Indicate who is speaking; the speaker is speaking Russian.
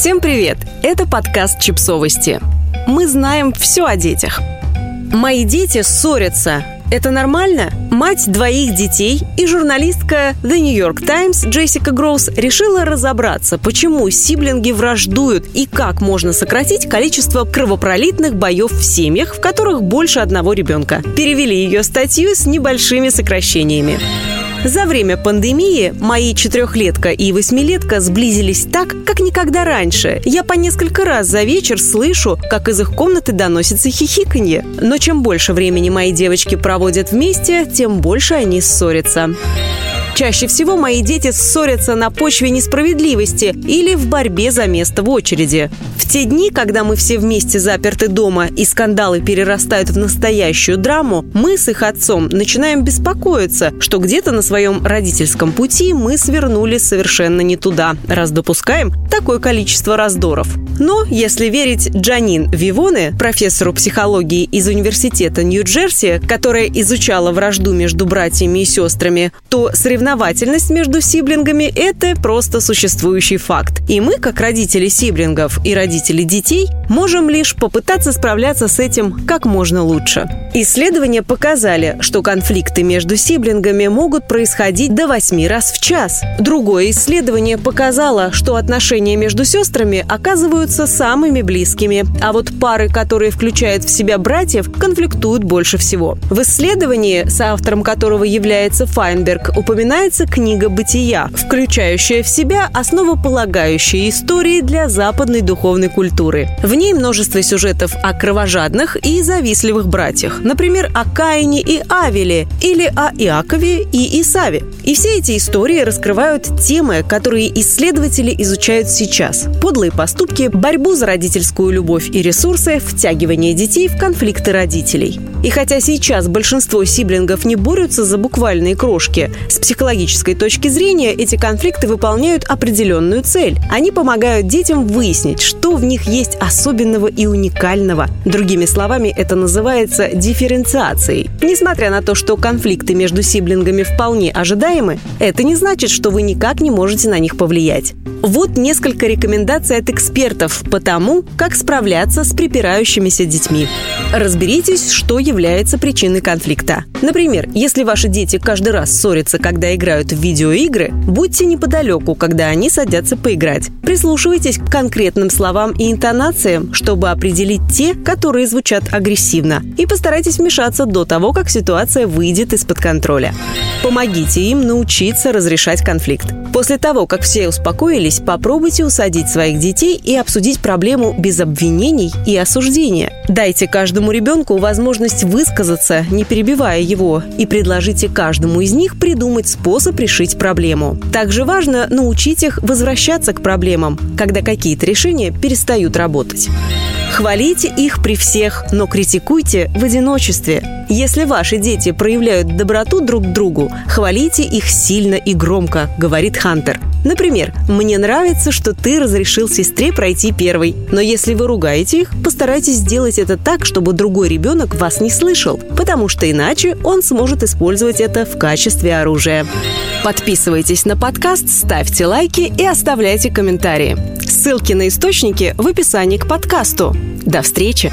Speaker 1: Всем привет! Это подкаст «Чипсовости». Мы знаем все о детях. Мои дети ссорятся. Это нормально? Мать двоих детей и журналистка The New York Times Джессика Гроус решила разобраться, почему сиблинги враждуют и как можно сократить количество кровопролитных боев в семьях, в которых больше одного ребенка. Перевели ее статью с небольшими сокращениями. За время пандемии мои четырехлетка и восьмилетка сблизились так, как никогда раньше. Я по несколько раз за вечер слышу, как из их комнаты доносится хихиканье. Но чем больше времени мои девочки проводят вместе, тем больше они ссорятся. Чаще всего мои дети ссорятся на почве несправедливости или в борьбе за место в очереди. В те дни, когда мы все вместе заперты дома и скандалы перерастают в настоящую драму, мы с их отцом начинаем беспокоиться, что где-то на своем родительском пути мы свернули совершенно не туда, раз допускаем такое количество раздоров. Но, если верить Джанин Вивоне, профессору психологии из университета Нью-Джерси, которая изучала вражду между братьями и сестрами, то соревновательность между сиблингами – это просто существующий факт. И мы, как родители сиблингов и родители детей, можем лишь попытаться справляться с этим как можно лучше. Исследования показали, что конфликты между сиблингами могут происходить до 8 раз в час. Другое исследование показало, что отношения между сестрами оказываются самыми близкими, а вот пары, которые включают в себя братьев, конфликтуют больше всего. В исследовании, соавтором которого является Файнберг, упоминается книга «Бытия», включающая в себя основополагающие истории для западной духовной культуры. В ней множество сюжетов о кровожадных и завистливых братьях, например, о Каине и Авеле или о Иакове и Исаве. И все эти истории раскрывают темы, которые исследователи изучают сейчас. Подлые поступки, борьбу за родительскую любовь и ресурсы, втягивание детей в конфликты родителей. И хотя сейчас большинство сиблингов не борются за буквальные крошки, с психологической точки зрения эти конфликты выполняют определенную цель. Они помогают детям выяснить, что в них есть особенного и уникального. Другими словами, это называется дифференциацией. Несмотря на то, что конфликты между сиблингами вполне ожидаемы, это не значит, что вы никак не можете на них повлиять. Вот несколько рекомендаций от экспертов по тому, как справляться с припирающимися детьми. Разберитесь, что является причиной конфликта. Например, если ваши дети каждый раз ссорятся, играют в видеоигры, будьте неподалеку, когда они садятся поиграть. Прислушивайтесь к конкретным словам и интонациям, чтобы определить те, которые звучат агрессивно. И постарайтесь вмешаться до того, как ситуация выйдет из-под контроля. Помогите им научиться разрешать конфликт. После того, как все успокоились, попробуйте усадить своих детей и обсудить проблему без обвинений и осуждения. Дайте каждому ребенку возможность высказаться, не перебивая его, и предложите каждому из них придумать способ решить проблему. Также важно научить их возвращаться к проблемам, когда какие-то решения перестают работать. Хвалите их при всех, но критикуйте в одиночестве. Если ваши дети проявляют доброту друг к другу, хвалите их сильно и громко, говорит Хантер. Например, «Мне нравится, что ты разрешил сестре пройти первой, но если вы ругаете их, постарайтесь сделать это так, чтобы другой ребенок вас не слышал, потому что иначе он сможет использовать это в качестве оружия». Подписывайтесь на подкаст, ставьте лайки и оставляйте комментарии. Ссылки на источники в описании к подкасту. До встречи!